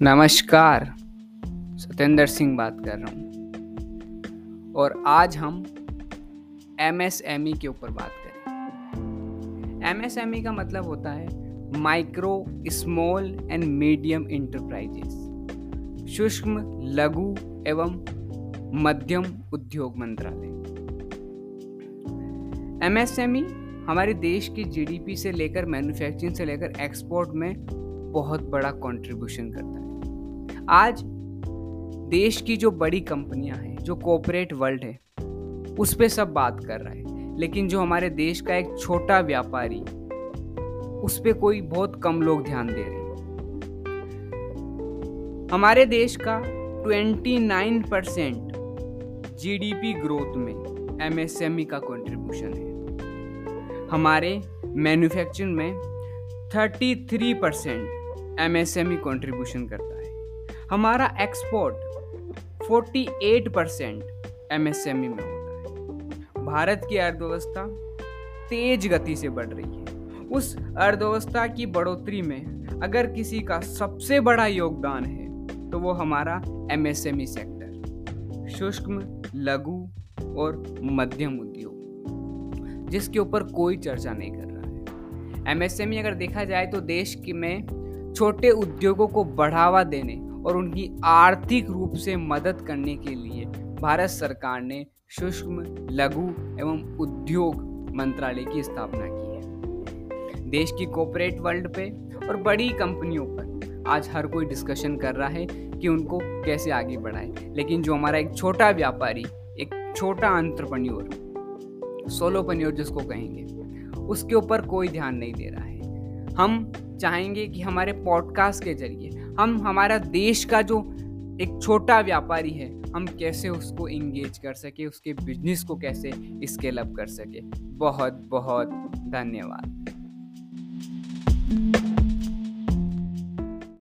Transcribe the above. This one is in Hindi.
नमस्कार। सत्येंद्र सिंह बात कर रहा हूँ। और आज हम एम एस एम ई के ऊपर बात करें एम एस एम ई का मतलब होता है micro small and medium enterprises सूक्ष्म लघु एवं मध्यम उद्योग मंत्रालय। एम एस एम ई हमारे देश की जीडीपी से लेकर मैन्युफैक्चरिंग से लेकर एक्सपोर्ट में बहुत बड़ा कंट्रीब्यूशन करता है। आज देश की जो बड़ी कंपनियाँ हैं, जो कॉपोरेट वर्ल्ड है, उस पर सब बात कर रहा है। लेकिन जो हमारे देश का एक छोटा व्यापारी, उस पर कोई बहुत कम लोग ध्यान दे रहे हैं। हमारे देश का 29 परसेंट जीडीपी ग्रोथ में एमएसएमई का कंट्रीब्यूशन है। हमारे मैन्युफैक्चरिंग में 33 परसेंट एमएसएमई कंट्रीब्यूशन करता है। हमारा एक्सपोर्ट 48 परसेंट एमएसएमई में होता है। भारत की अर्थव्यवस्था तेज गति से बढ़ रही है। उस अर्थव्यवस्था की बढ़ोतरी में अगर किसी का सबसे बड़ा योगदान है तो वो हमारा एमएसएमई सेक्टर सूक्ष्म लघु और मध्यम उद्योग, जिसके ऊपर कोई चर्चा नहीं कर रहा है। एमएसएमई अगर देखा जाए तो देश में छोटे उद्योगों को बढ़ावा देने और उनकी आर्थिक रूप से मदद करने के लिए भारत सरकार ने सूक्ष्म लघु एवं उद्योग मंत्रालय की स्थापना की है। देश की कॉपोरेट वर्ल्ड पे और बड़ी कंपनियों पर आज हर कोई डिस्कशन कर रहा है कि उनको कैसे आगे बढ़ाए। लेकिन जो हमारा एक छोटा व्यापारी, एक छोटा अंतरपन्योर सोलोपन्योर जिसको कहेंगे, उसके ऊपर कोई ध्यान नहीं दे रहा है। हम चाहेंगे कि हमारे पॉडकास्ट के ज़रिए हम, हमारा देश का जो एक छोटा व्यापारी है, हम कैसे उसको इंगेज कर सके, उसके बिज़नेस को कैसे स्केल अप कर सके। बहुत बहुत धन्यवाद।